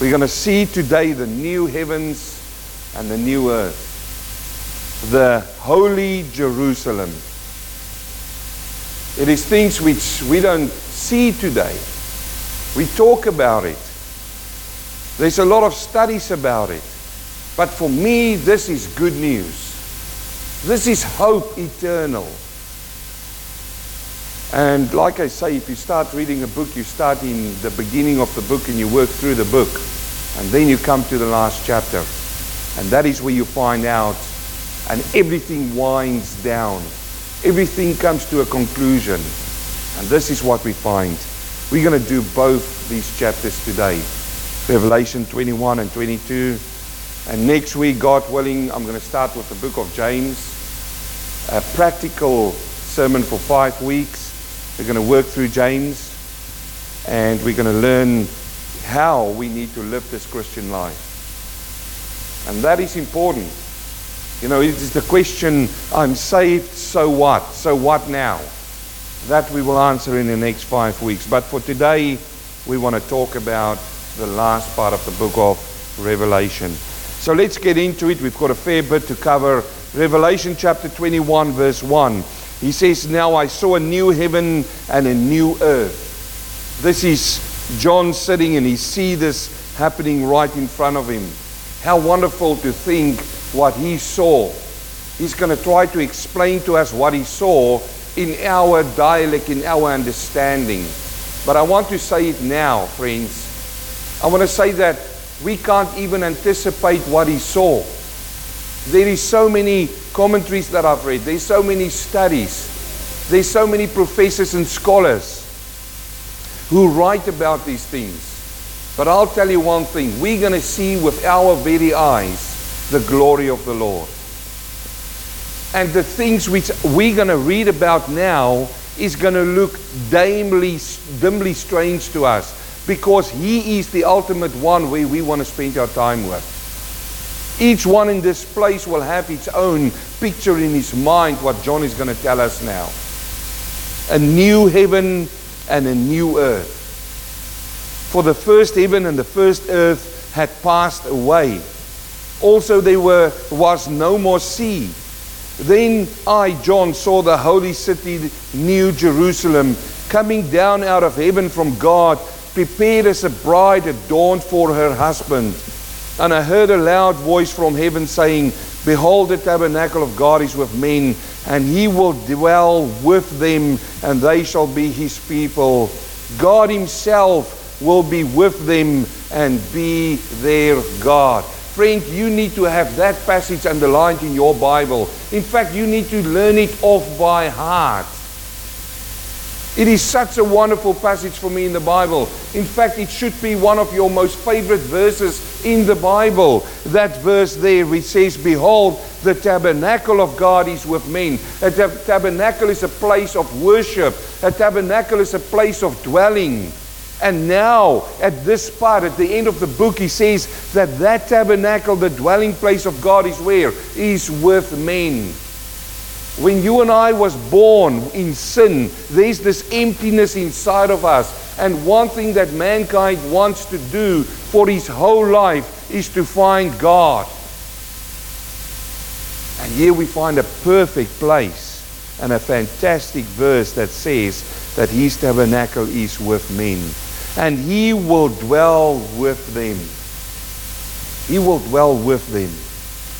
We're going to see today the new heavens and the new earth, the holy Jerusalem. It is things which we don't see today. We talk about it. There's a lot of studies about it. But for me, this is good news. This is hope eternal. And like I say, if you start reading a book, you start in the beginning of the book and you work through the book. And then you come to the last chapter. And that is where you find out, and everything winds down. Everything comes to a conclusion. And this is what we find. We're going to do both these chapters today Revelation 21 and 22. And next week, God willing, I'm going to start with the book of James. A practical sermon for five weeks. We're going to work through James and we're going to learn how we need to live this Christian life. And that is important. You know, it is the question I'm saved, so what? So what now? That we will answer in the next five weeks. But for today, we want to talk about the last part of the book of Revelation. So let's get into it. We've got a fair bit to cover. Revelation chapter 21, verse 1. He says, Now I saw a new heaven and a new earth. This is John sitting and he see this happening right in front of him. How wonderful to think what he saw. He's going to try to explain to us what he saw in our dialect, in our understanding. But I want to say it now, friends. I want to say that we can't even anticipate what he saw. There is so many commentaries that I've read. There's so many studies. There's so many professors and scholars who write about these things. But I'll tell you one thing. We're going to see with our very eyes the glory of the Lord. And the things which we're going to read about now is going to look dimly, dimly strange to us because He is the ultimate one where we want to spend our time with. Each one in this place will have its own picture in his mind what John is going to tell us now. A new heaven and a new earth. For the first heaven and the first earth had passed away. Also there were, was no more sea. Then I, John, saw the holy city, New Jerusalem, coming down out of heaven from God, prepared as a bride adorned for her husband. And I heard a loud voice from heaven saying, Behold, the tabernacle of God is with men, and he will dwell with them, and they shall be his people. God himself will be with them and be their God. Friend, you need to have that passage underlined in your Bible. In fact, you need to learn it off by heart. It is such a wonderful passage for me in the Bible. In fact, it should be one of your most favorite verses in the Bible. That verse there which says, Behold, the tabernacle of God is with men. A tab- tabernacle is a place of worship, a tabernacle is a place of dwelling. And now, at this part, at the end of the book, he says that that tabernacle, the dwelling place of God, is where? Is with men. When you and I was born in sin, there's this emptiness inside of us. And one thing that mankind wants to do for his whole life is to find God. And here we find a perfect place and a fantastic verse that says that his tabernacle is with men. And he will dwell with them. He will dwell with them.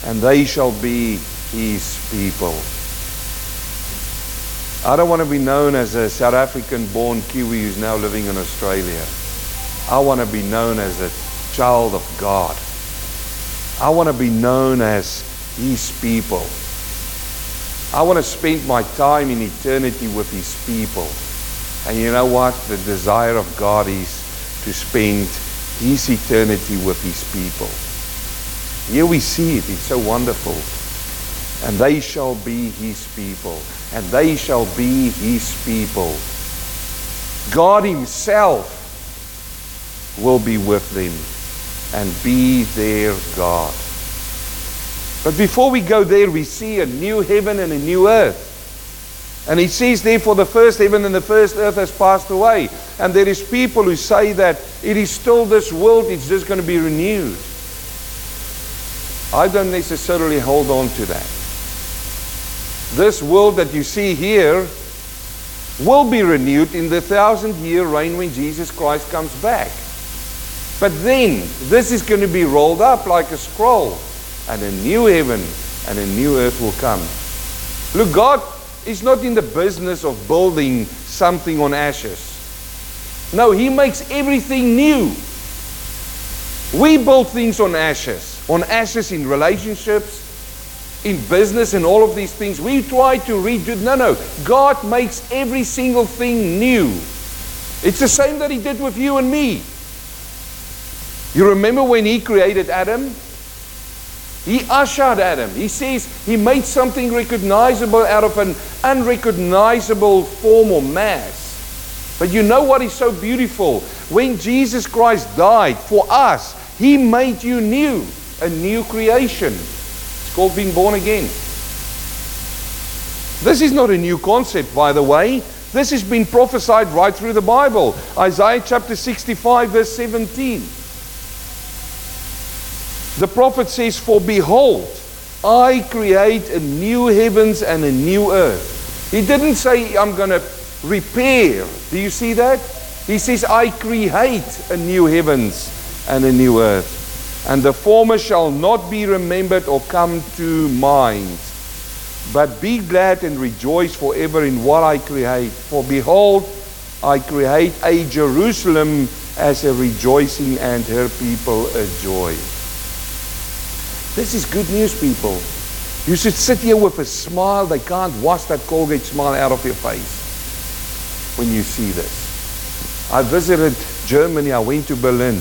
And they shall be his people. I don't want to be known as a South African born Kiwi who's now living in Australia. I want to be known as a child of God. I want to be known as His people. I want to spend my time in eternity with His people. And you know what? The desire of God is to spend His eternity with His people. Here we see it. It's so wonderful. And they shall be His people and they shall be his people. God himself will be with them and be their God. But before we go there, we see a new heaven and a new earth. And he says, therefore, the first heaven and the first earth has passed away. And there is people who say that it is still this world, it's just going to be renewed. I don't necessarily hold on to that. This world that you see here will be renewed in the thousand year reign when Jesus Christ comes back. But then, this is going to be rolled up like a scroll, and a new heaven and a new earth will come. Look, God is not in the business of building something on ashes. No, He makes everything new. We build things on ashes, on ashes in relationships, in business, and all of these things. We try to redo. No, no. God makes every single thing new. It's the same that He did with you and me. You remember when He created Adam? He ushered Adam. He says he made something recognizable out of an unrecognizable form or mass. But you know what is so beautiful? When Jesus Christ died for us, he made you new, a new creation. Called being born again. This is not a new concept, by the way. This has been prophesied right through the Bible. Isaiah chapter 65, verse 17. The prophet says, For behold, I create a new heavens and a new earth. He didn't say, I'm going to repair. Do you see that? He says, I create a new heavens and a new earth. And the former shall not be remembered or come to mind. But be glad and rejoice forever in what I create. For behold, I create a Jerusalem as a rejoicing and her people a joy. This is good news, people. You should sit here with a smile. They can't wash that Colgate smile out of your face when you see this. I visited Germany. I went to Berlin.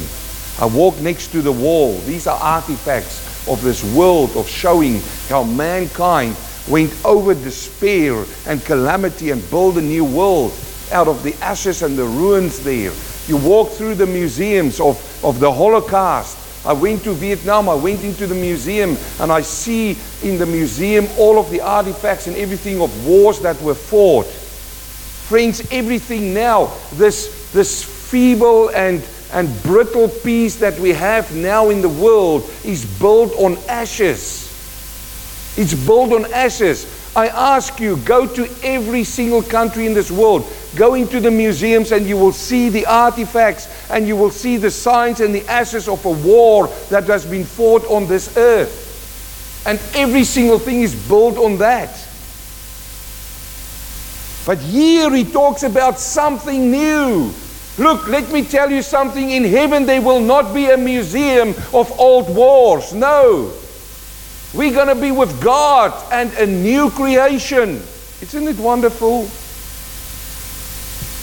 I walked next to the wall. These are artifacts of this world of showing how mankind went over despair and calamity and built a new world out of the ashes and the ruins there. You walk through the museums of, of the Holocaust I went to Vietnam, I went into the museum, and I see in the museum all of the artifacts and everything of wars that were fought. Friends, everything now, this, this feeble and, and brittle peace that we have now in the world is built on ashes. It's built on ashes. I ask you, go to every single country in this world. Go into the museums and you will see the artifacts and you will see the signs and the ashes of a war that has been fought on this earth. And every single thing is built on that. But here he talks about something new. Look, let me tell you something. In heaven, there will not be a museum of old wars. No. We're going to be with God and a new creation. Isn't it wonderful?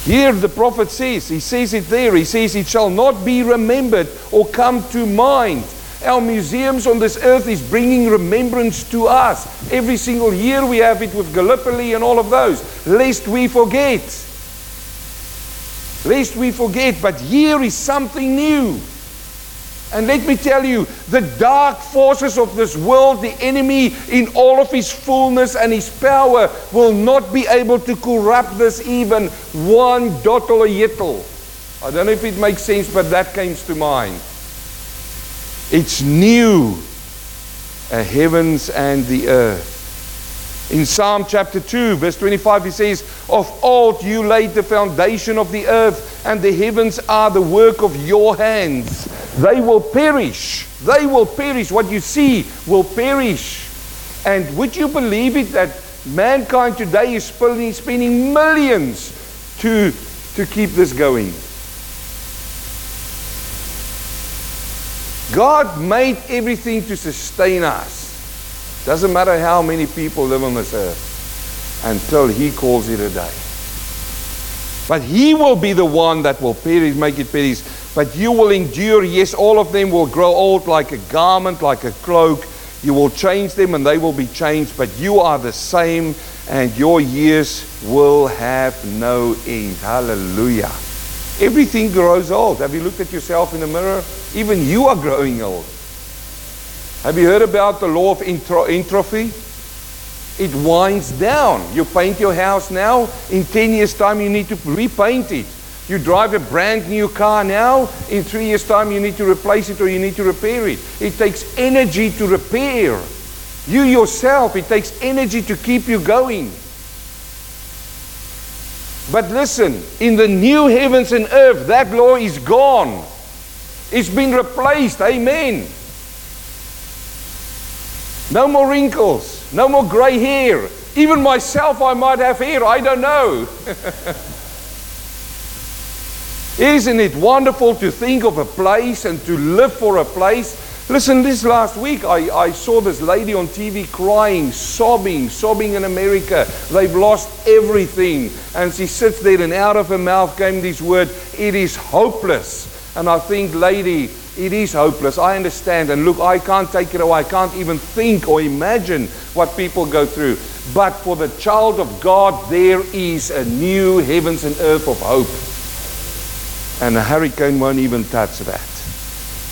Here the prophet says, he says it there, he says, it shall not be remembered or come to mind. Our museums on this earth is bringing remembrance to us. Every single year we have it with Gallipoli and all of those, lest we forget. Lest we forget. But here is something new. And let me tell you, the dark forces of this world, the enemy in all of his fullness and his power, will not be able to corrupt this even one dot or a yittle. I don't know if it makes sense, but that came to mind. It's new, a heavens and the earth. In Psalm chapter 2, verse 25, he says, Of old you laid the foundation of the earth, and the heavens are the work of your hands. They will perish. They will perish. What you see will perish. And would you believe it that mankind today is spending, millions to, to keep this going? God made everything to sustain us. Doesn't matter how many people live on this earth until He calls it a day. But He will be the one that will perish, make it perish. But you will endure. Yes, all of them will grow old like a garment, like a cloak. You will change them and they will be changed. But you are the same and your years will have no end. Hallelujah. Everything grows old. Have you looked at yourself in the mirror? Even you are growing old. Have you heard about the law of entropy? It winds down. You paint your house now, in 10 years' time, you need to repaint it. You drive a brand new car now, in three years' time, you need to replace it or you need to repair it. It takes energy to repair. You yourself, it takes energy to keep you going. But listen, in the new heavens and earth, that law is gone. It's been replaced. Amen. No more wrinkles. No more gray hair. Even myself, I might have hair. I don't know. Isn't it wonderful to think of a place and to live for a place? Listen, this last week I, I saw this lady on TV crying, sobbing, sobbing in America. They've lost everything. And she sits there, and out of her mouth came this word, It is hopeless. And I think, lady, it is hopeless. I understand. And look, I can't take it away. I can't even think or imagine what people go through. But for the child of God, there is a new heavens and earth of hope. And a hurricane won't even touch that.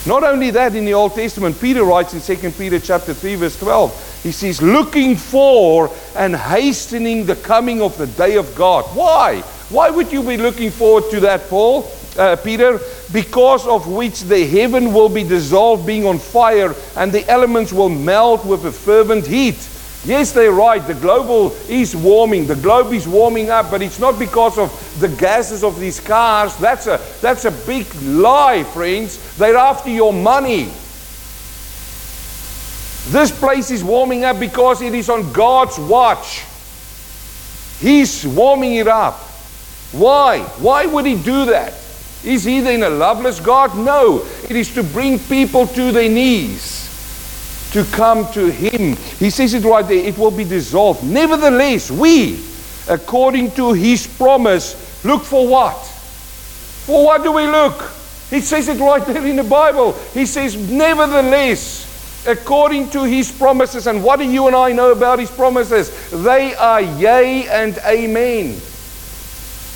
Not only that, in the Old Testament, Peter writes in 2 Peter chapter 3, verse 12, he says, looking for and hastening the coming of the day of God. Why? Why would you be looking forward to that, Paul? Uh, Peter, because of which the heaven will be dissolved, being on fire, and the elements will melt with a fervent heat. Yes, they're right. The global is warming. The globe is warming up, but it's not because of the gases of these cars. That's a, that's a big lie, friends. They're after your money. This place is warming up because it is on God's watch. He's warming it up. Why? Why would He do that? Is He then a loveless God? No. It is to bring people to their knees to come to him. He says it right there, it will be dissolved. Nevertheless, we, according to his promise, look for what? For what do we look? He says it right there in the Bible. He says, nevertheless, according to his promises. And what do you and I know about his promises? They are yea and amen.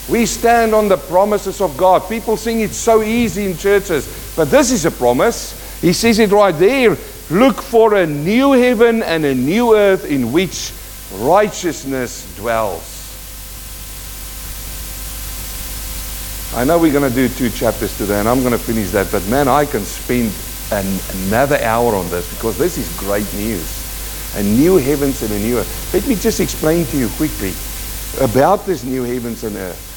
We stand on the promises of God. People sing it so easy in churches, but this is a promise. He says it right there. Look for a new heaven and a new earth in which righteousness dwells. I know we're going to do two chapters today, and I'm going to finish that, but man, I can spend an, another hour on this because this is great news. A new heavens and a new earth. Let me just explain to you quickly about this new heavens and earth.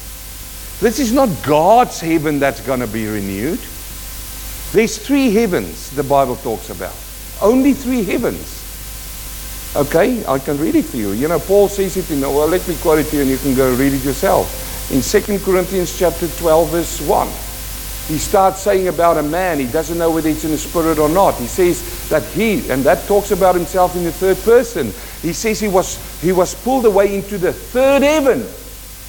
This is not God's heaven that's going to be renewed. There's three heavens the Bible talks about. Only three heavens. Okay, I can read it for you. You know, Paul says it in, well, let me quote it to you and you can go read it yourself. In 2 Corinthians chapter 12, verse 1, he starts saying about a man, he doesn't know whether it's in the spirit or not. He says that he, and that talks about himself in the third person. He says he was, he was pulled away into the third heaven.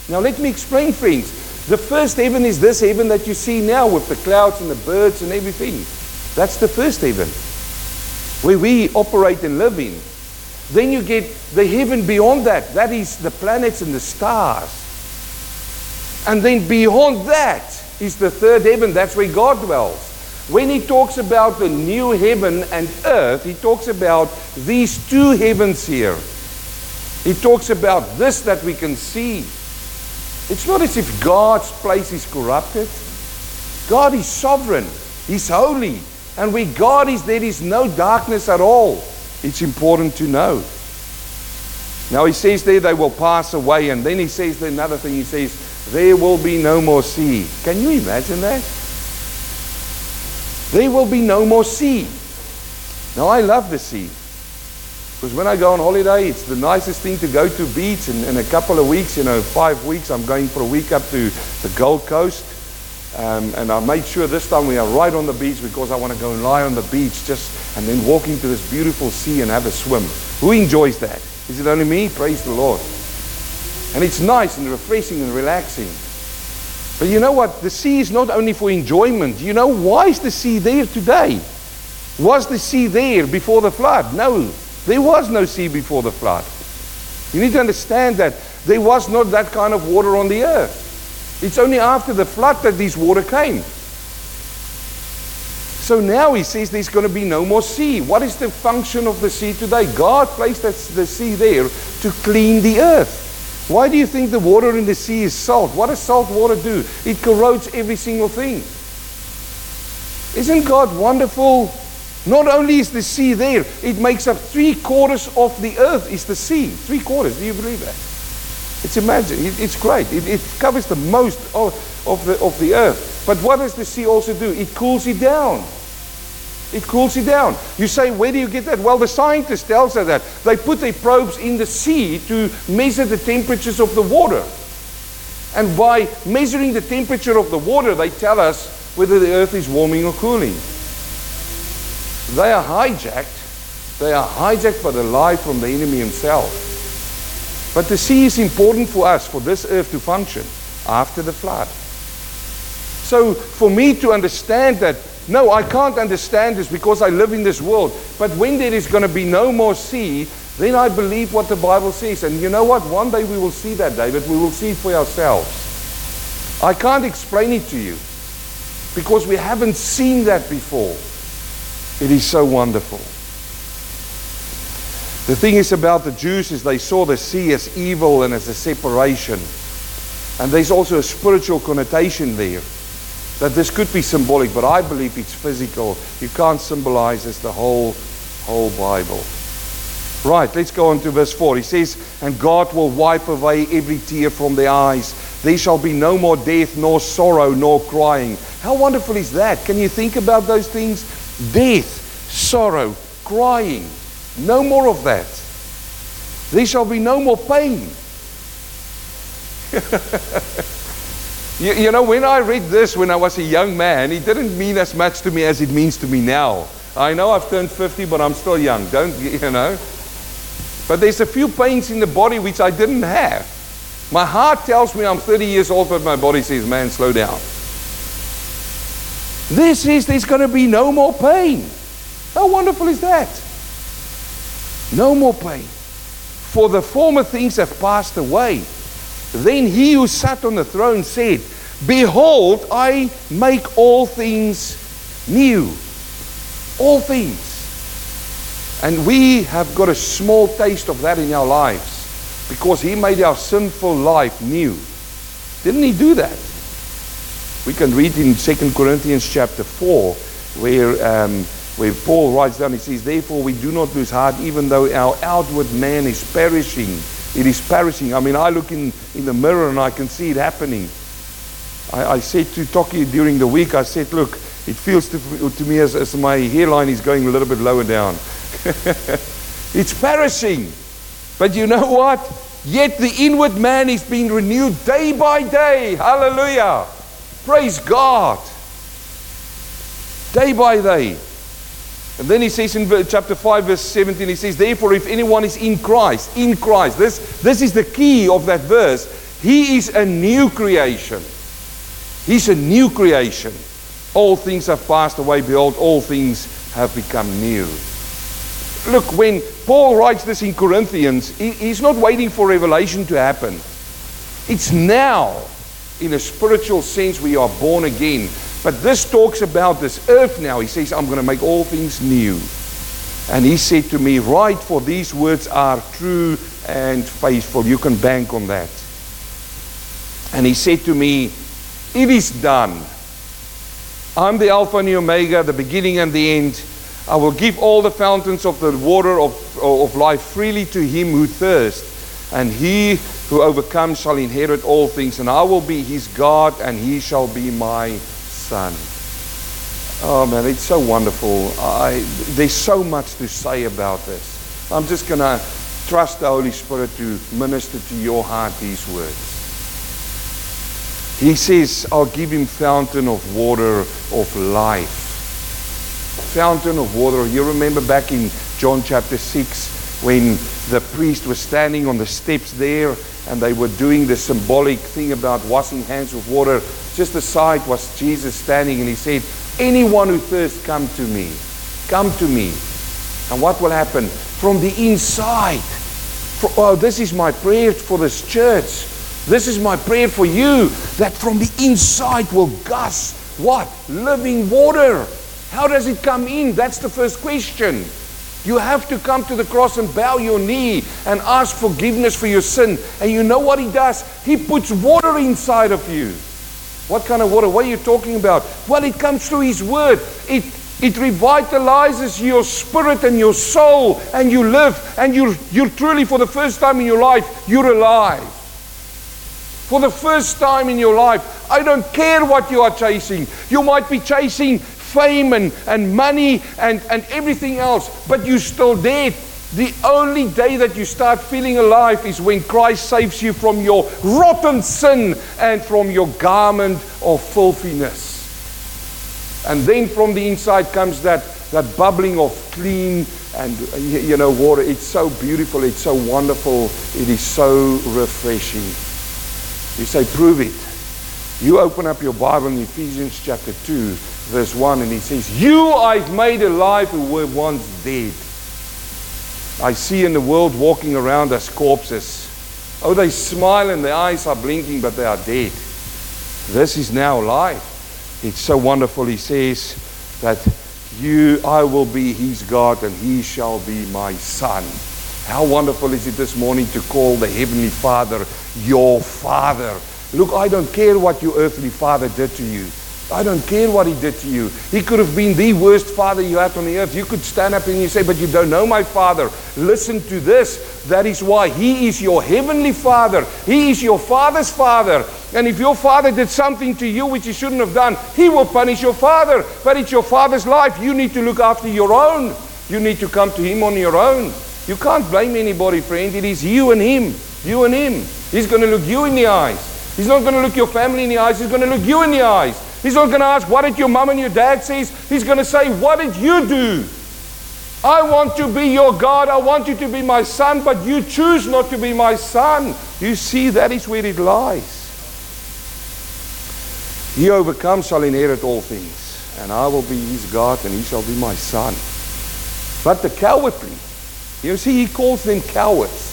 Now, let me explain, friends. The first heaven is this heaven that you see now with the clouds and the birds and everything. That's the first heaven where we operate and live in. Then you get the heaven beyond that. That is the planets and the stars. And then beyond that is the third heaven. That's where God dwells. When he talks about the new heaven and earth, he talks about these two heavens here. He talks about this that we can see. It's not as if God's place is corrupted. God is sovereign. He's holy. And where God is, there is no darkness at all. It's important to know. Now he says there they will pass away, and then he says another thing. He says, There will be no more sea. Can you imagine that? There will be no more sea. Now I love the sea. Because when I go on holiday, it's the nicest thing to go to beach. And in a couple of weeks, you know, five weeks, I'm going for a week up to the Gold Coast. Um, and I made sure this time we are right on the beach because I want to go and lie on the beach just and then walk into this beautiful sea and have a swim. Who enjoys that? Is it only me? Praise the Lord. And it's nice and refreshing and relaxing. But you know what? The sea is not only for enjoyment. You know why is the sea there today? Was the sea there before the flood? No. There was no sea before the flood. You need to understand that there was not that kind of water on the earth. It's only after the flood that this water came. So now he says there's going to be no more sea. What is the function of the sea today? God placed the sea there to clean the earth. Why do you think the water in the sea is salt? What does salt water do? It corrodes every single thing. Isn't God wonderful? Not only is the sea there, it makes up three quarters of the earth is the sea. Three quarters. Do you believe that? It's imagine. it's great. It, it, covers the most of, of, the, of the earth. But what does the sea also do? It cools it down. It cools it down. You say, where do you get that? Well, the scientist tells us that. They put their probes in the sea to measure the temperatures of the water. And by measuring the temperature of the water, they tell us whether the earth is warming or cooling. They are hijacked. They are hijacked by the lie from the enemy himself. But the sea is important for us, for this earth to function after the flood. So for me to understand that, no, I can't understand this because I live in this world. But when there is going to be no more sea, then I believe what the Bible says. And you know what? One day we will see that, David. We will see it for ourselves. I can't explain it to you because we haven't seen that before. It is so wonderful. The thing is about the Jews is they saw the sea as evil and as a separation. And there's also a spiritual connotation there. That this could be symbolic, but I believe it's physical. You can't symbolize as the whole, whole Bible. Right, let's go on to verse 4. He says, And God will wipe away every tear from their eyes. There shall be no more death, nor sorrow, nor crying. How wonderful is that? Can you think about those things? Death, sorrow, crying. No more of that. There shall be no more pain. you, you, know, when I read this when I was a young man, it didn't mean as much to me as it means to me now. I know I've turned 50, but I'm still young. Don't, you know? But there's a few pains in the body which I didn't have. My heart tells me I'm 30 years old, but my body says, man, slow down. This is, there's going to be no more pain. How wonderful is that? No more pain. For the former things have passed away. Then he who sat on the throne said, Behold, I make all things new. All things. And we have got a small taste of that in our lives because he made our sinful life new. Didn't he do that? We can read in 2 Corinthians chapter 4 where um, where Paul writes down, he says, Therefore we do not lose heart, even though our outward man is perishing. It is perishing. I mean, I look in, in the mirror and I can see it happening. I, I said to Toki during the week, I said, Look, it feels to, to me as, as my hairline is going a little bit lower down. it's perishing. But you know what? Yet the inward man is being renewed day by day. Hallelujah. Praise God. Day by day. And then he says in chapter 5, verse 17, he says, Therefore, if anyone is in Christ, in Christ, this, this is the key of that verse, he is a new creation. He's a new creation. All things have passed away. Behold, all things have become new. Look, when Paul writes this in Corinthians, he, he's not waiting for revelation to happen. It's now, in a spiritual sense, we are born again. But this talks about this earth now. He says, I'm going to make all things new. And he said to me, Write, for these words are true and faithful. You can bank on that. And he said to me, It is done. I'm the Alpha and the Omega, the beginning and the end. I will give all the fountains of the water of, of life freely to him who thirsts, and he who overcomes shall inherit all things, and I will be his God, and he shall be my Son. Oh man, it's so wonderful. I, there's so much to say about this. I'm just going to trust the Holy Spirit to minister to your heart these words. He says, I'll give him fountain of water of life. Fountain of water. You remember back in John chapter 6 when the priest was standing on the steps there and they were doing the symbolic thing about washing hands with water. Just aside was Jesus standing and he said, Anyone who thirsts, come to me. Come to me. And what will happen? From the inside. For, oh, this is my prayer for this church. This is my prayer for you that from the inside will gush what? Living water. How does it come in? That's the first question. You have to come to the cross and bow your knee and ask forgiveness for your sin. And you know what He does? He puts water inside of you. What kind of water? What are you talking about? Well, it comes through His Word. It, it revitalizes your spirit and your soul, and you live, and you're, you're truly, for the first time in your life, you're alive. For the first time in your life, I don't care what you are chasing. You might be chasing fame and, and money and, and everything else, but you're still dead. The only day that you start feeling alive is when Christ saves you from your rotten sin and from your garment of filthiness. And then from the inside comes that, that bubbling of clean and you know water. It's so beautiful, it's so wonderful, it is so refreshing. You say, prove it. You open up your Bible in Ephesians chapter 2, verse 1, and he says, You I've made alive who were once dead. I see in the world walking around as corpses. Oh, they smile and their eyes are blinking, but they are dead. This is now life. It's so wonderful. He says that you, I will be his God and he shall be my son. How wonderful is it this morning to call the Heavenly Father your Father? Look, I don't care what your earthly father did to you. I don't care what he did to you. He could have been the worst father you had on the earth. You could stand up and you say, But you don't know my father. Listen to this. That is why he is your heavenly father. He is your father's father. And if your father did something to you which he shouldn't have done, he will punish your father. But it's your father's life. You need to look after your own. You need to come to him on your own. You can't blame anybody, friend. It is you and him. You and him. He's going to look you in the eyes. He's not going to look your family in the eyes. He's going to look you in the eyes. He's not going to ask, What did your mom and your dad say? He's going to say, What did you do? I want to be your God. I want you to be my son, but you choose not to be my son. You see, that is where it lies. He overcomes shall inherit all things, and I will be his God, and he shall be my son. But the cowardly, you see, he calls them cowards.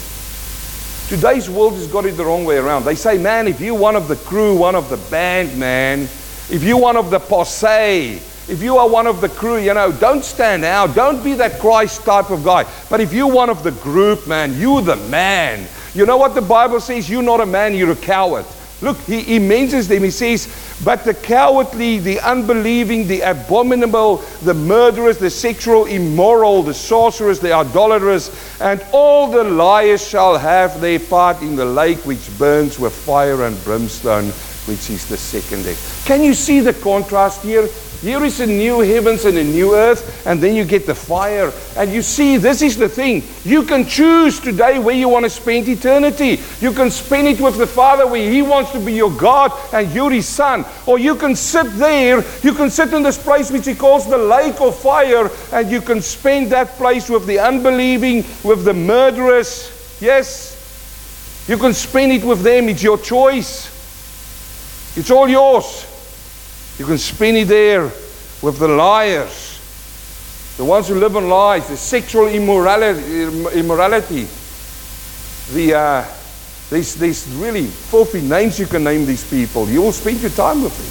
Today's world has got it the wrong way around. They say, man, if you're one of the crew, one of the band, man, if you're one of the posse, if you are one of the crew, you know, don't stand out. Don't be that Christ type of guy. But if you're one of the group, man, you're the man. You know what the Bible says? You're not a man, you're a coward. Look, he, he mentions them. He says, But the cowardly, the unbelieving, the abominable, the murderers, the sexual immoral, the sorcerers, the idolaters, and all the liars shall have their part in the lake which burns with fire and brimstone which is the second death. Can you see the contrast here? Here is a new heavens and a new earth, and then you get the fire. And you see, this is the thing. You can choose today where you want to spend eternity. You can spend it with the Father where He wants to be your God and you're His Son. Or you can sit there, you can sit in this place which He calls the lake of fire, and you can spend that place with the unbelieving, with the murderers. Yes, you can spend it with them. It's your choice. It's all yours. You can spin it there with the liars, the ones who live on lies, the sexual immorality, immorality the, uh, these really filthy names you can name these people. You will spend your time with them.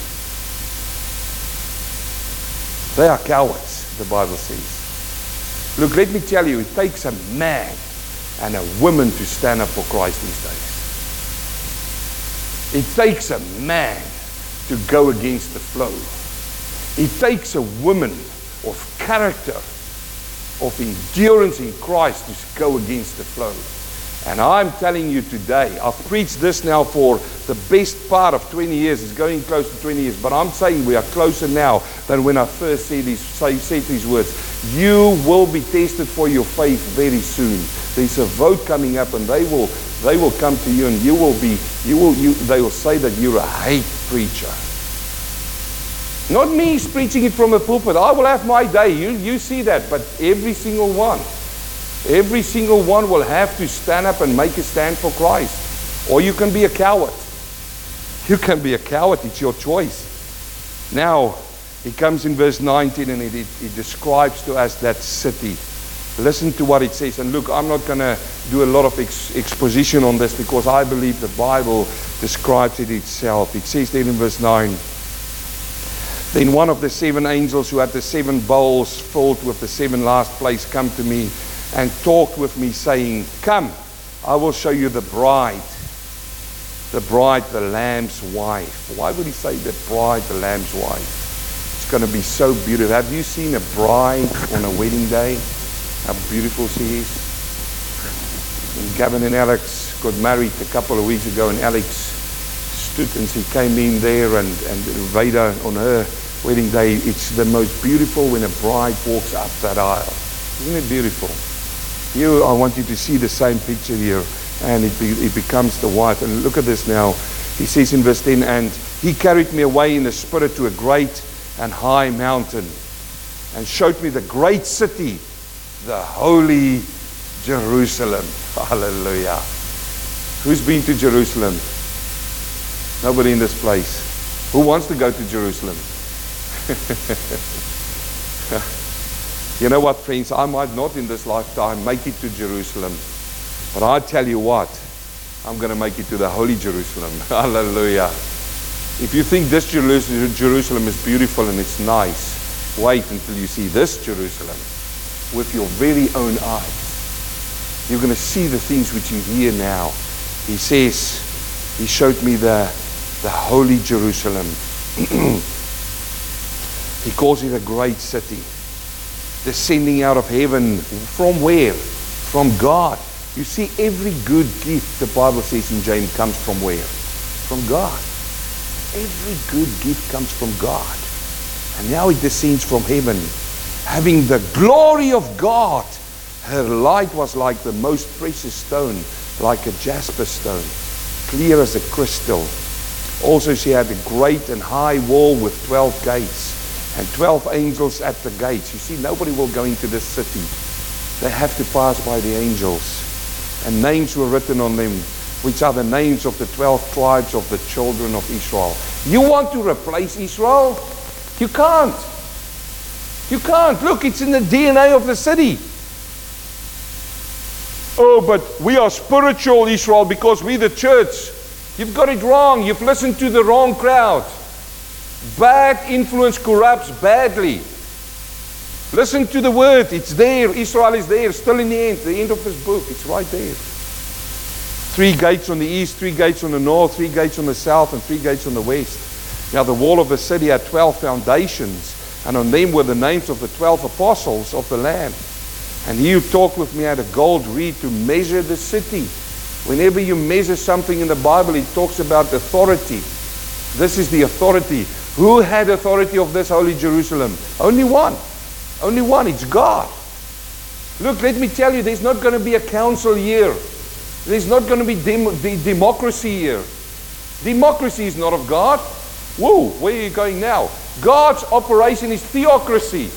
They are cowards, the Bible says. Look, let me tell you, it takes a man and a woman to stand up for Christ these days. It takes a man to go against the flow. It takes a woman of character, of endurance in Christ to go against the flow. And I'm telling you today, I've preached this now for the best part of 20 years. It's going close to 20 years. But I'm saying we are closer now than when I first said these, said these words. You will be tested for your faith very soon. There's a vote coming up, and they will they will come to you and you will be, you will, you, they will say that you're a hate preacher. Not me preaching it from a pulpit. I will have my day. You, you see that. But every single one, every single one will have to stand up and make a stand for Christ. Or you can be a coward. You can be a coward. It's your choice. Now, he comes in verse 19 and it, it describes to us that city. Listen to what it says. And look, I'm not going to do a lot of ex- exposition on this because I believe the Bible describes it itself. It says there in verse 9 Then one of the seven angels who had the seven bowls filled with the seven last plagues come to me and talked with me, saying, Come, I will show you the bride, the bride, the lamb's wife. Why would he say the bride, the lamb's wife? It's going to be so beautiful. Have you seen a bride on a wedding day? How beautiful she is. Gavin and Alex got married a couple of weeks ago, and Alex stood and she came in there, and, and Veda on her wedding day. It's the most beautiful when a bride walks up that aisle. Isn't it beautiful? Here, I want you to see the same picture here, and it, be, it becomes the wife. And look at this now. He says in verse 10, and he carried me away in the spirit to a great and high mountain, and showed me the great city, the holy Jerusalem. Hallelujah. Who's been to Jerusalem? Nobody in this place. Who wants to go to Jerusalem? you know what, friends? I might not in this lifetime make it to Jerusalem. But I tell you what, I'm going to make it to the holy Jerusalem. Hallelujah. If you think this Jerusalem is beautiful and it's nice, wait until you see this Jerusalem with your very own eyes. You're going to see the things which you hear now. He says, He showed me the, the holy Jerusalem. he calls it a great city. Descending out of heaven. From where? From God. You see, every good gift, the Bible says in James, comes from where? From God. Every good gift comes from God. And now it descends from heaven, having the glory of God. Her light was like the most precious stone, like a jasper stone, clear as a crystal. Also, she had a great and high wall with 12 gates and 12 angels at the gates. You see, nobody will go into this city. They have to pass by the angels. And names were written on them which are the names of the 12 tribes of the children of Israel. You want to replace Israel? You can't. You can't. Look, it's in the DNA of the city. Oh, but we are spiritual Israel because we're the church. You've got it wrong. You've listened to the wrong crowd. Bad influence corrupts badly. Listen to the word. It's there. Israel is there. Still in the end. The end of this book. It's right there. Three gates on the east, three gates on the north, three gates on the south, and three gates on the west. Now, the wall of the city had 12 foundations, and on them were the names of the 12 apostles of the Lamb. And he who talked with me had a gold reed to measure the city. Whenever you measure something in the Bible, it talks about authority. This is the authority. Who had authority of this holy Jerusalem? Only one. Only one. It's God. Look, let me tell you, there's not going to be a council year. There's not going to be dem- democracy here. Democracy is not of God. Whoa, where are you going now? God's operation is theocracy.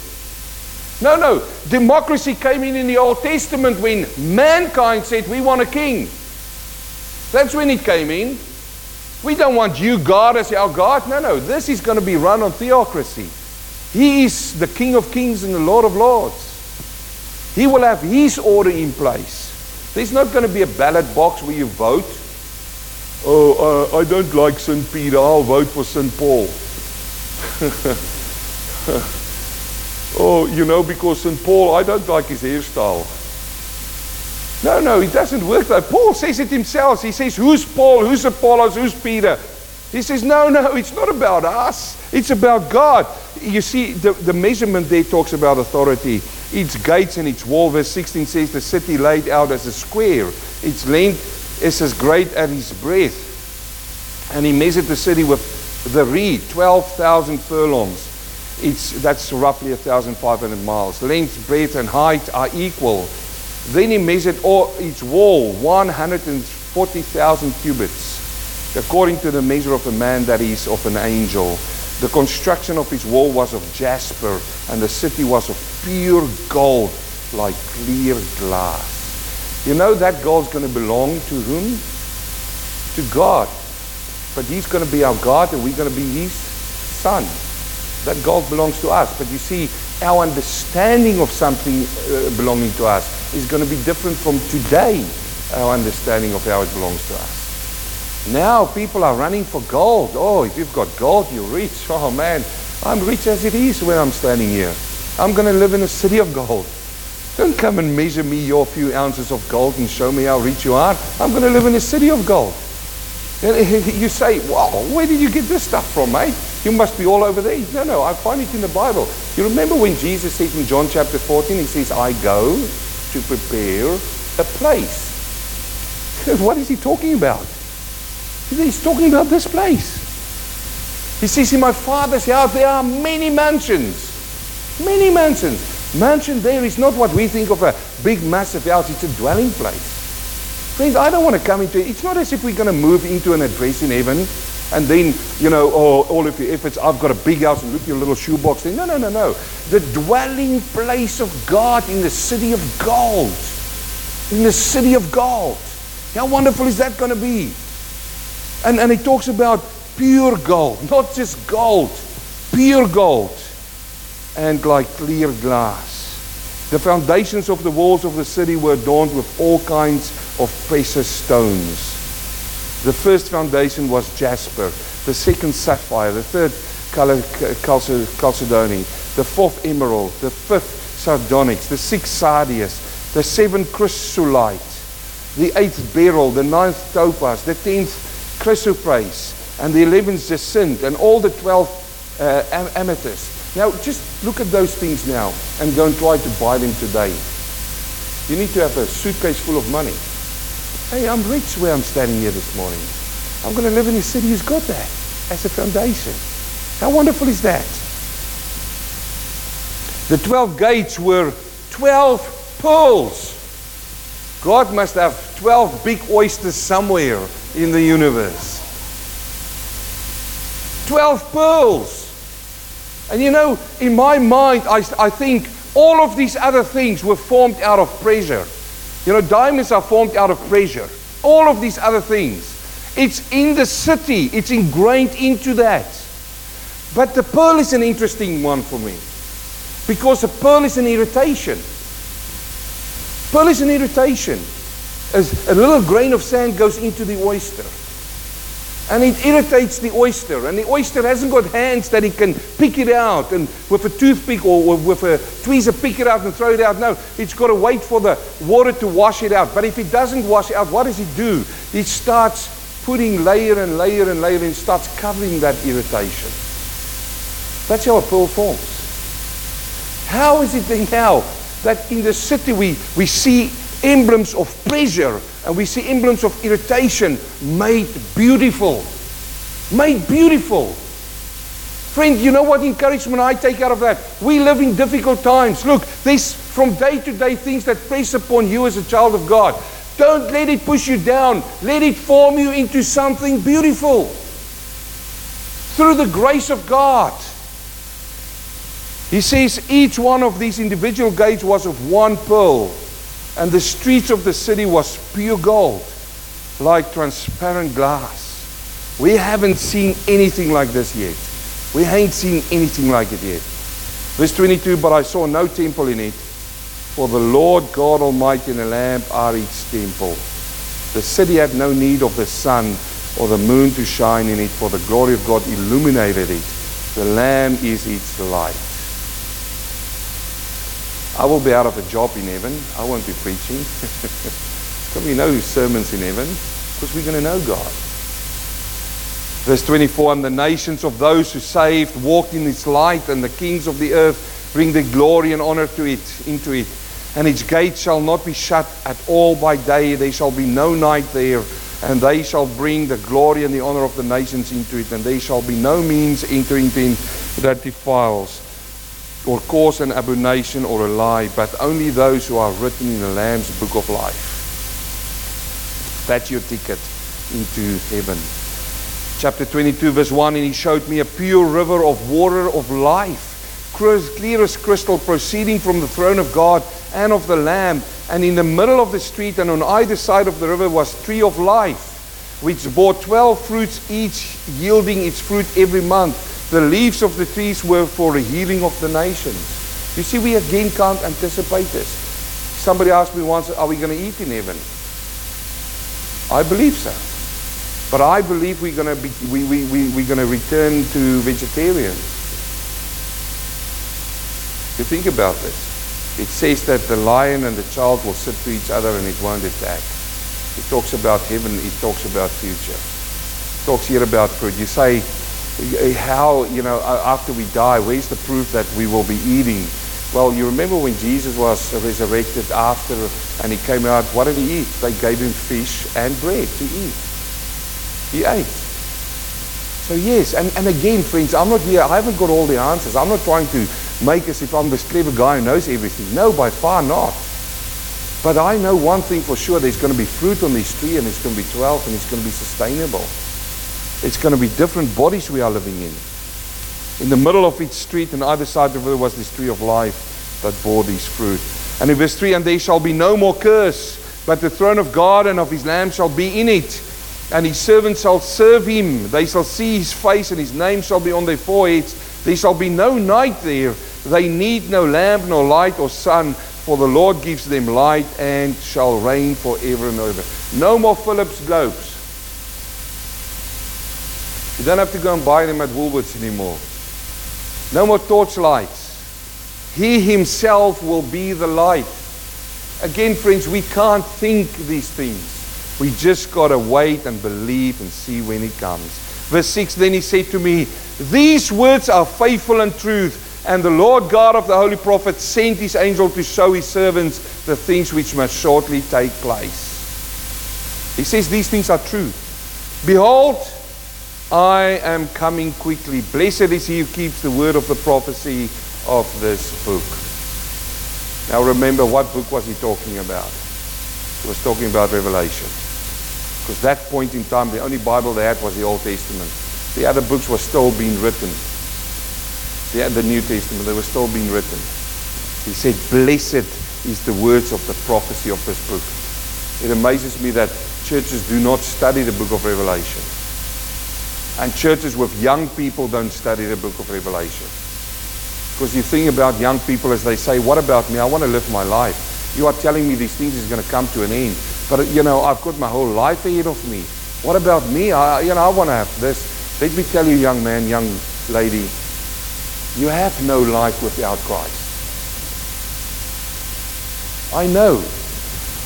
No, no. Democracy came in in the Old Testament when mankind said, We want a king. That's when it came in. We don't want you, God, as our God. No, no. This is going to be run on theocracy. He is the King of kings and the Lord of lords. He will have his order in place. There's not going to be a ballot box where you vote. Oh, uh, I don't like St. Peter. I'll vote for St. Paul. oh, you know, because St. Paul, I don't like his hairstyle. No, no, it doesn't work that. Paul says it himself. He says, Who's Paul? Who's Apollos? Who's Peter? He says, No, no, it's not about us. It's about God. You see, the, the measurement there talks about authority. Its gates and its wall, verse 16 says, the city laid out as a square. Its length is as great as its breadth. And he measured the city with the reed, 12,000 furlongs. It's, that's roughly 1,500 miles. Length, breadth, and height are equal. Then he measured all, its wall, 140,000 cubits, according to the measure of a man that is of an angel. The construction of its wall was of jasper, and the city was of pure gold, like clear glass. You know that gold's going to belong to whom? To God. But He's going to be our God, and we're going to be His Son. That gold belongs to us. But you see, our understanding of something uh, belonging to us is going to be different from today, our understanding of how it belongs to us. Now people are running for gold. Oh, if you've got gold, you're rich. Oh man, I'm rich as it is where I'm standing here. I'm going to live in a city of gold. Don't come and measure me your few ounces of gold and show me how rich you are. I'm going to live in a city of gold. You say, wow, where did you get this stuff from, mate? You must be all over there. No, no, I find it in the Bible. You remember when Jesus said in John chapter 14, he says, I go to prepare a place. what is he talking about? He's talking about this place. He says, in my father's house there are many mansions. Many mansions. Mansion there is not what we think of a big, massive house. It's a dwelling place. Friends, I don't want to come into it. It's not as if we're going to move into an address in heaven and then, you know, oh, all of your efforts, I've got a big house and look your little shoebox. No, no, no, no. The dwelling place of God in the city of gold. In the city of gold. How wonderful is that going to be? And, and he talks about pure gold, not just gold, pure gold and like clear glass. The foundations of the walls of the city were adorned with all kinds of precious stones. The first foundation was jasper, the second sapphire, the third chalcedony, the fourth emerald, the fifth sardonyx, the sixth sardius, the seventh chrysolite, the eighth beryl, the ninth topaz, the tenth chrysoprase, and the eleventh jacinth, and all the twelve uh, amethyst. Now, just look at those things now and go and try to buy them today. You need to have a suitcase full of money. Hey, I'm rich where I'm standing here this morning. I'm going to live in a city who's got that as a foundation. How wonderful is that? The 12 gates were 12 pearls. God must have 12 big oysters somewhere in the universe. 12 pearls. And you know, in my mind, I, I think all of these other things were formed out of pressure. You know, diamonds are formed out of pressure. All of these other things. It's in the city, it's ingrained into that. But the pearl is an interesting one for me. Because a pearl is an irritation. Pearl is an irritation. As a little grain of sand goes into the oyster and it irritates the oyster. And the oyster hasn't got hands that it can pick it out and with a toothpick or with a tweezer pick it out and throw it out. No, it's got to wait for the water to wash it out. But if it doesn't wash out, what does it do? It starts putting layer and layer and layer and starts covering that irritation. That's how a pearl forms. How is it then now that in the city we, we see emblems of pleasure and we see emblems of irritation made beautiful. Made beautiful. Friend, you know what encouragement I take out of that? We live in difficult times. Look, there's from day to day things that press upon you as a child of God. Don't let it push you down. Let it form you into something beautiful. Through the grace of God. He says each one of these individual gates was of one pearl and the streets of the city was pure gold, like transparent glass. We haven't seen anything like this yet. We ain't seen anything like it yet. Verse 22, but I saw no temple in it, for the Lord God Almighty and the Lamb are its temple. The city had no need of the sun or the moon to shine in it, for the glory of God illuminated it. The Lamb is its light. I will be out of a job in heaven. I won't be preaching. To be no sermons in heaven because we're going to know God. Verse 24 And the nations of those who saved walked in its light, and the kings of the earth bring their glory and honor to it, into it. And its gates shall not be shut at all by day, there shall be no night there. And they shall bring the glory and the honor of the nations into it, and there shall be no means entering in that defiles or cause an abomination or a lie, but only those who are written in the Lamb's book of life. That's your ticket into heaven. Chapter 22, verse 1 And he showed me a pure river of water of life, clear as crystal, proceeding from the throne of God and of the Lamb. And in the middle of the street and on either side of the river was tree of life, which bore twelve fruits each, yielding its fruit every month. The leaves of the trees were for the healing of the nations. You see, we again can't anticipate this. Somebody asked me once, Are we going to eat in heaven? I believe so. But I believe we're going to be, we, we, we, we're going to return to vegetarians. You think about this. It says that the lion and the child will sit to each other and it won't attack. It talks about heaven, it talks about future. It talks here about fruit. You say, Eh, how, you know, after we die, where's the proof that we will be eating? Well, you remember when Jesus was resurrected after and he came out, what did he eat? They gave him fish and bread to eat. He ate. So, yes, and, and again, friends, I'm not here, I haven't got all the answers. I'm not trying to make as if I'm this clever guy who knows everything. No, by far not. But I know one thing for sure there's going to be fruit on this tree, and it's going to be 12, and it's going to be sustainable. It's going to be different bodies we are living in. In the middle of each street, on either side of it, was this tree of life that bore these fruit. And in verse 3, and there shall be no more curse, but the throne of God and of his Lamb shall be in it. And his servants shall serve him. They shall see his face, and his name shall be on their foreheads. There shall be no night there. They need no lamp, nor light, or sun, for the Lord gives them light and shall reign forever and ever. No more Philips globes. You don't have to go and buy them at Woolworths anymore. No more torchlights. He himself will be the light. Again, friends, we can't think these things. We just got to wait and believe and see when he comes. Verse 6 Then he said to me, These words are faithful and truth. And the Lord God of the holy prophets sent his angel to show his servants the things which must shortly take place. He says these things are true. Behold, I am coming quickly. Blessed is he who keeps the word of the prophecy of this book. Now remember, what book was he talking about? He was talking about Revelation. Because that point in time, the only Bible they had was the Old Testament. The other books were still being written. They had the New Testament, they were still being written. He said, Blessed is the words of the prophecy of this book. It amazes me that churches do not study the book of Revelation. And churches with young people don't study the book of Revelation. Because you think about young people as they say, What about me? I want to live my life. You are telling me these things is going to come to an end. But, you know, I've got my whole life ahead of me. What about me? I, you know, I want to have this. Let me tell you, young man, young lady, you have no life without Christ. I know.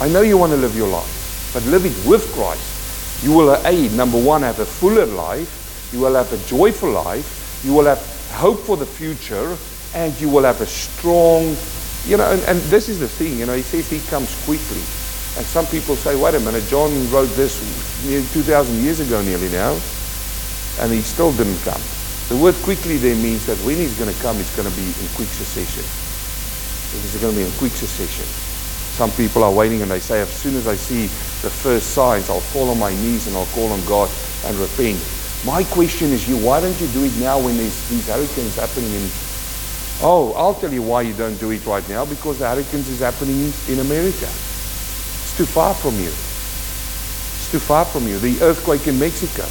I know you want to live your life, but live it with Christ. You will, A, number one, have a fuller life. You will have a joyful life. You will have hope for the future. And you will have a strong, you know, and, and this is the thing, you know, he says he comes quickly. And some people say, wait a minute, John wrote this 2,000 years ago nearly now, and he still didn't come. The word quickly there means that when he's going to come, it's going to be in quick succession. It's going to be in quick succession. Some people are waiting and they say, as soon as I see the first signs, I'll fall on my knees and I'll call on God and repent. My question is you, why don't you do it now when there's these hurricanes happening in Oh, I'll tell you why you don't do it right now, because the hurricanes is happening in America. It's too far from you. It's too far from you. The earthquake in Mexico.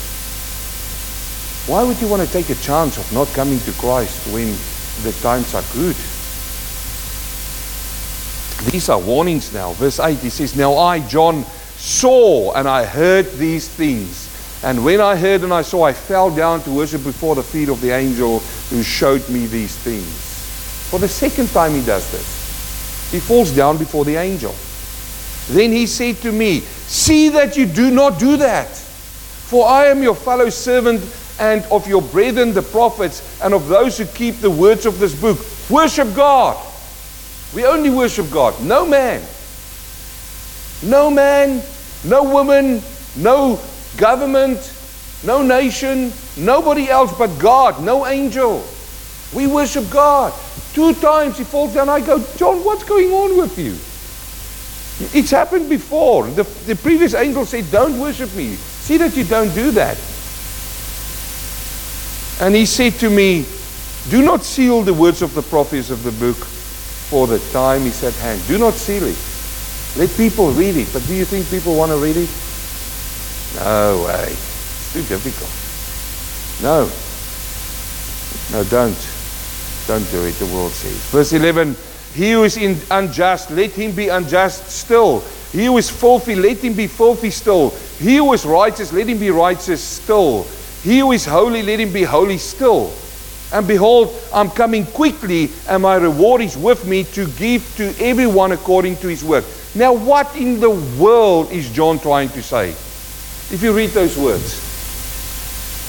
Why would you want to take a chance of not coming to Christ when the times are good? These are warnings now. Verse 8, he says, Now I, John, saw and I heard these things. And when I heard and I saw, I fell down to worship before the feet of the angel who showed me these things. For the second time he does this. He falls down before the angel. Then he said to me, See that you do not do that. For I am your fellow servant and of your brethren the prophets and of those who keep the words of this book. Worship God. We only worship God, no man. No man, no woman, no government, no nation, nobody else but God, no angel. We worship God. Two times he falls down. I go, John, what's going on with you? It's happened before. The, the previous angel said, Don't worship me. See that you don't do that. And he said to me, Do not seal the words of the prophets of the book, for the time is at hand. Do not seal it. Let people read it. But do you think people want to read it? No way. It's too difficult. No. No, don't. Don't do it, the world says. Verse 11 He who is unjust, let him be unjust still. He who is filthy, let him be filthy still. He who is righteous, let him be righteous still. He who is holy, let him be holy still. And behold, I'm coming quickly, and my reward is with me to give to everyone according to his work. Now, what in the world is John trying to say? If you read those words,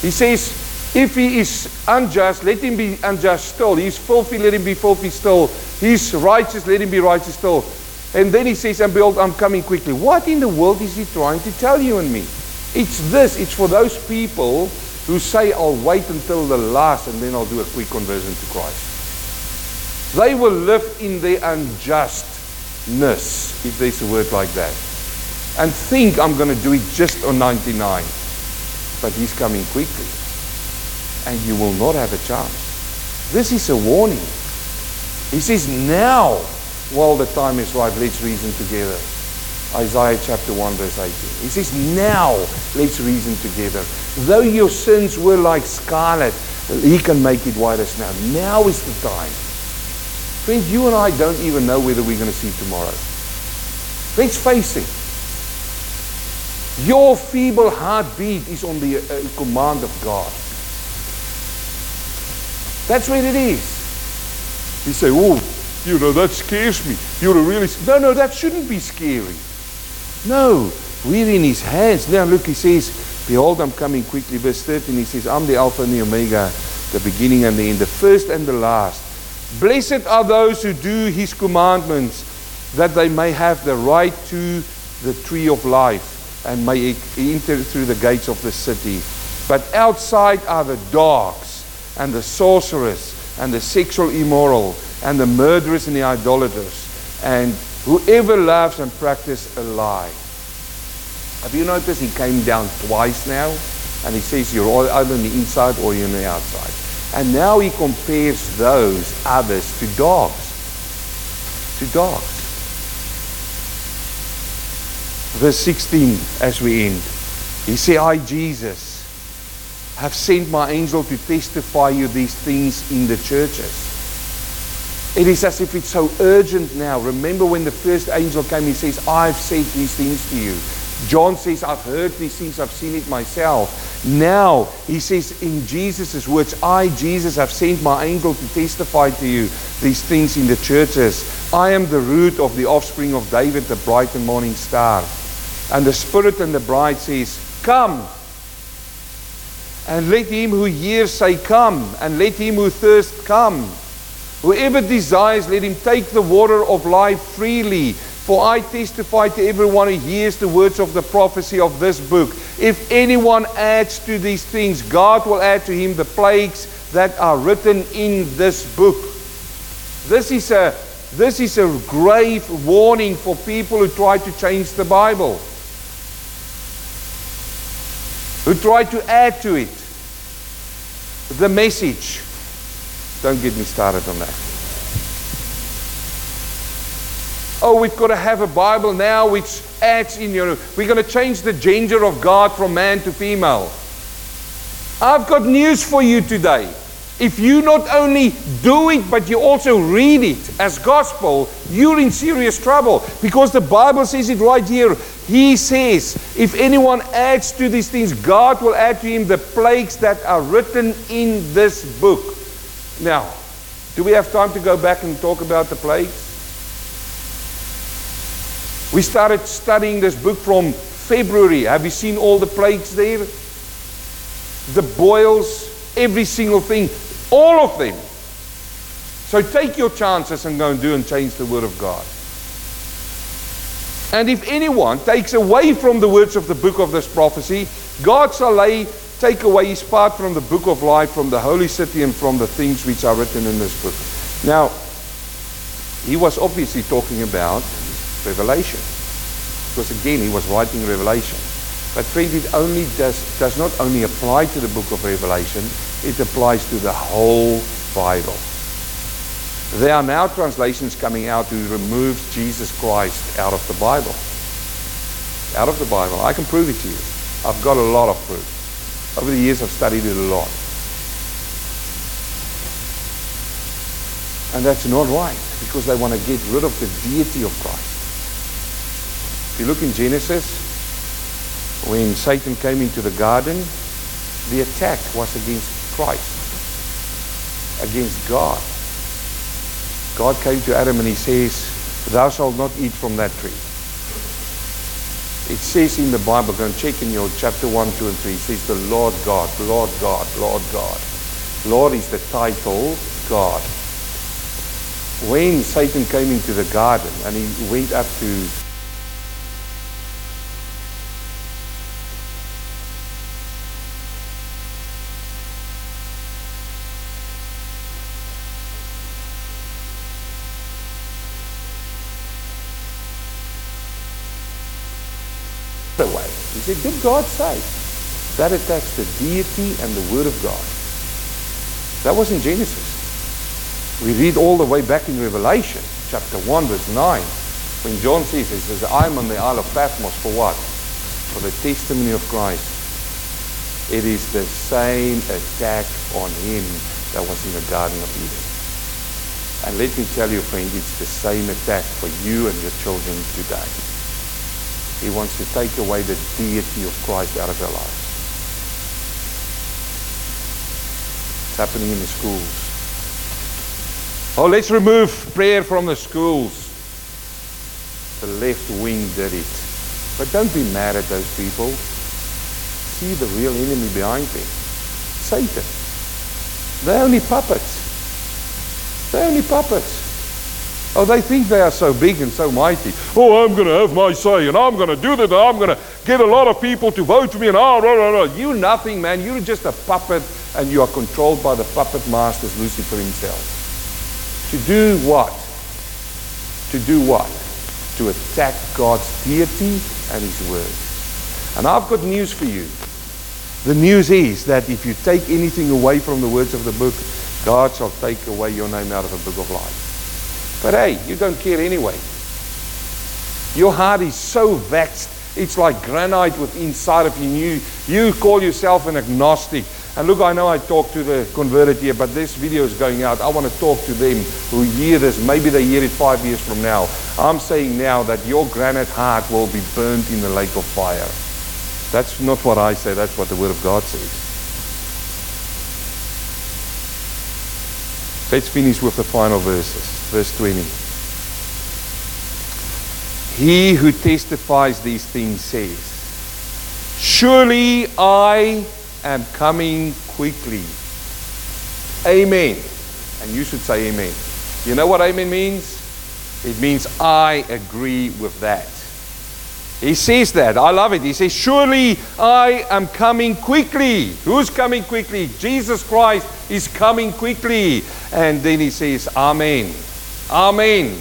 he says, If he is unjust, let him be unjust still. He's filthy, let him be filthy still. He's righteous, let him be righteous still. And then he says, And behold, I'm coming quickly. What in the world is he trying to tell you and me? It's this, it's for those people who say, I'll wait until the last and then I'll do a quick conversion to Christ. They will live in their unjustness, if there's a word like that, and think I'm going to do it just on 99. But He's coming quickly, and you will not have a chance. This is a warning. He says, Now, while the time is right, let's reason together. Isaiah chapter 1, verse 18. He says, Now let's reason together. Though your sins were like scarlet, He can make it white as snow. Now is the time. Friends, you and I don't even know whether we're going to see tomorrow. Let's face it. Your feeble heartbeat is on the uh, command of God. That's what it is. You say, oh, you know, that scares me. You're a really. No, no, that shouldn't be scary. No, we're in his hands. Now look, he says, Behold, I'm coming quickly. Verse 13, he says, I'm the Alpha and the Omega, the beginning and the end, the first and the last. Blessed are those who do his commandments, that they may have the right to the tree of life and may enter through the gates of the city. But outside are the dogs and the sorcerers and the sexual immoral and the murderers and the idolaters and Whoever loves and practices a lie. Have you noticed he came down twice now? And he says you're either on the inside or you're on the outside. And now he compares those others to dogs. To dogs. Verse 16 as we end. He said, I, Jesus, have sent my angel to testify you these things in the churches. It is as if it's so urgent now. Remember when the first angel came, he says, I've said these things to you. John says, I've heard these things, I've seen it myself. Now, he says in Jesus' words, I, Jesus, have sent my angel to testify to you these things in the churches. I am the root of the offspring of David, the bright and morning star. And the Spirit and the bride says, Come. And let him who hears say, Come. And let him who thirsts come. Whoever desires, let him take the water of life freely. For I testify to everyone who hears the words of the prophecy of this book. If anyone adds to these things, God will add to him the plagues that are written in this book. This is a, this is a grave warning for people who try to change the Bible, who try to add to it the message. Don't get me started on that. Oh, we've got to have a Bible now which adds in, you know, we're going to change the gender of God from man to female. I've got news for you today. If you not only do it, but you also read it as gospel, you're in serious trouble because the Bible says it right here. He says, if anyone adds to these things, God will add to him the plagues that are written in this book. Now, do we have time to go back and talk about the plagues? We started studying this book from February. Have you seen all the plagues there? The boils, every single thing, all of them. So take your chances and go and do and change the Word of God. And if anyone takes away from the words of the book of this prophecy, God shall lay take away his part from the book of life, from the holy city, and from the things which are written in this book. Now, he was obviously talking about Revelation. Because again, he was writing Revelation. But friend, it only does, does not only apply to the book of Revelation, it applies to the whole Bible. There are now translations coming out who removes Jesus Christ out of the Bible. Out of the Bible. I can prove it to you. I've got a lot of proof. Over the years, I've studied it a lot. And that's not right because they want to get rid of the deity of Christ. If you look in Genesis, when Satan came into the garden, the attack was against Christ. against God. God came to Adam and he says, Thou shalt not eat from that tree. It says in the Bible, go and check in your chapter 1, 2, and 3, it says the Lord God, Lord God, Lord God. Lord is the title, God. When Satan came into the garden and he went up to Did God say? That attacks the deity and the Word of God. That was in Genesis. We read all the way back in Revelation, chapter 1, verse 9, when John says, he says, I'm on the Isle of Patmos for what? For the testimony of Christ. It is the same attack on him that was in the Garden of Eden. And let me tell you, friend, it's the same attack for you and your children today. He wants to take away the deity of Christ out of our lives. It's happening in the schools. Oh, let's remove prayer from the schools. The left wing did it. But don't be mad at those people. See the real enemy behind them. Satan. They're only puppets. They're only puppets. Oh, they think they are so big and so mighty. Oh, I'm going to have my say and I'm going to do that. I'm going to get a lot of people to vote for me and ah, rah, rah, rah. You nothing, man. You're just a puppet and you are controlled by the puppet masters, Lucifer himself. To do what? To do what? To attack God's deity and his word. And I've got news for you. The news is that if you take anything away from the words of the book, God shall take away your name out of the book of life. But hey, you don't care anyway. Your heart is so vexed. It's like granite with inside of you. You, call yourself an agnostic. And look, I know I talk to the converted here, but this video is going out. I want to talk to them who hear this. Maybe they hear it five years from now. I'm saying now that your granite heart will be burnt in the lake of fire. That's not what I say. That's what the Word of God says. Let's finish with the final verses. Verse 20. He who testifies these things says, Surely I am coming quickly. Amen. And you should say amen. You know what amen means? It means I agree with that. He says that. I love it. He says, Surely I am coming quickly. Who's coming quickly? Jesus Christ is coming quickly. And then he says, Amen. Amen.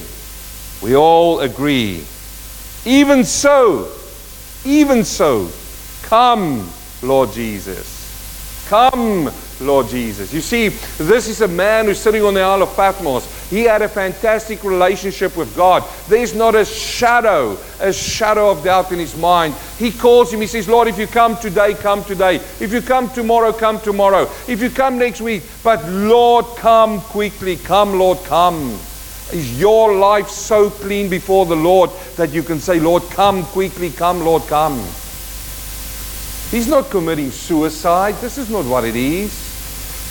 We all agree. Even so, even so, come, Lord Jesus. Come, Lord Jesus. You see, this is a man who's sitting on the Isle of Patmos. He had a fantastic relationship with God. There's not a shadow, a shadow of doubt in his mind. He calls him, he says, Lord, if you come today, come today. If you come tomorrow, come tomorrow. If you come next week, but Lord, come quickly. Come, Lord, come. Is your life so clean before the Lord that you can say, Lord, come quickly, come, Lord, come? He's not committing suicide. This is not what it is.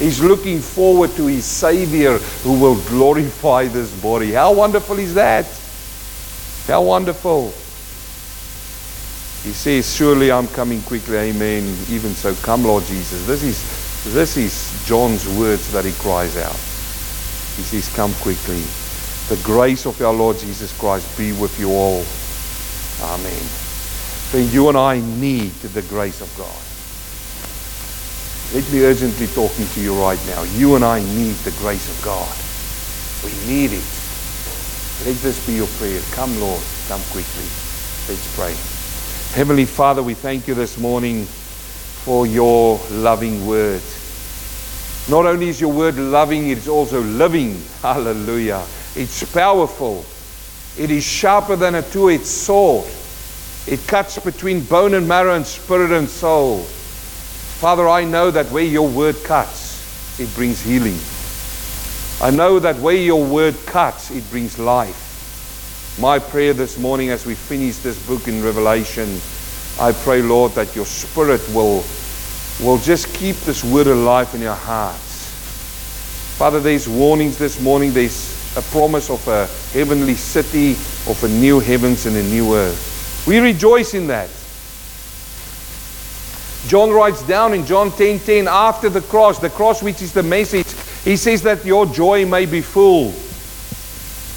He's looking forward to his Savior who will glorify this body. How wonderful is that? How wonderful. He says, Surely I'm coming quickly. Amen. Even so, come, Lord Jesus. This is, this is John's words that he cries out. He says, Come quickly. The grace of our Lord Jesus Christ be with you all. Amen. Friend, you and I need the grace of God. Let me urgently talking to you right now. You and I need the grace of God. We need it. Let this be your prayer. Come, Lord, come quickly. Let's pray. Heavenly Father, we thank you this morning for your loving word. Not only is your word loving, it is also living. Hallelujah. It's powerful. It is sharper than a two-edged sword. It cuts between bone and marrow and spirit and soul. Father, I know that where your word cuts, it brings healing. I know that where your word cuts, it brings life. My prayer this morning as we finish this book in Revelation, I pray, Lord, that your spirit will, will just keep this word alive in your hearts. Father, there's warnings this morning. There's a promise of a heavenly city, of a new heavens and a new earth. We rejoice in that. John writes down in John 10:10 10, 10, after the cross, the cross which is the message, he says that your joy may be full.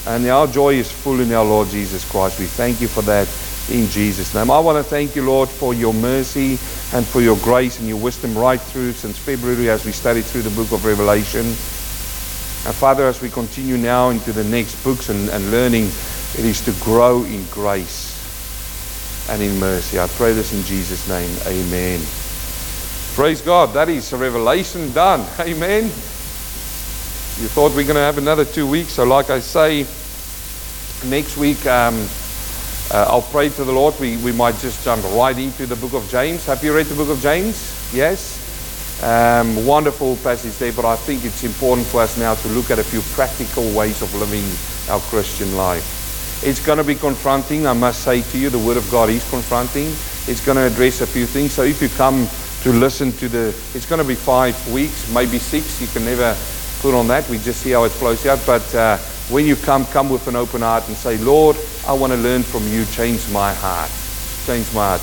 And our joy is full in our Lord Jesus Christ. We thank you for that in Jesus' name. I want to thank you, Lord, for your mercy and for your grace and your wisdom right through since February as we studied through the book of Revelation. And Father, as we continue now into the next books and, and learning, it is to grow in grace and in mercy. I pray this in Jesus' name. Amen. Praise God. That is a revelation done. Amen. You thought we are going to have another two weeks. So, like I say, next week um, uh, I'll pray to the Lord. We, we might just jump right into the book of James. Have you read the book of James? Yes? Um, wonderful passage there, but I think it's important for us now to look at a few practical ways of living our Christian life. It's going to be confronting, I must say to you. The Word of God is confronting. It's going to address a few things. So if you come to listen to the, it's going to be five weeks, maybe six. You can never put on that. We just see how it flows out. But uh, when you come, come with an open heart and say, Lord, I want to learn from you. Change my heart. Change my heart.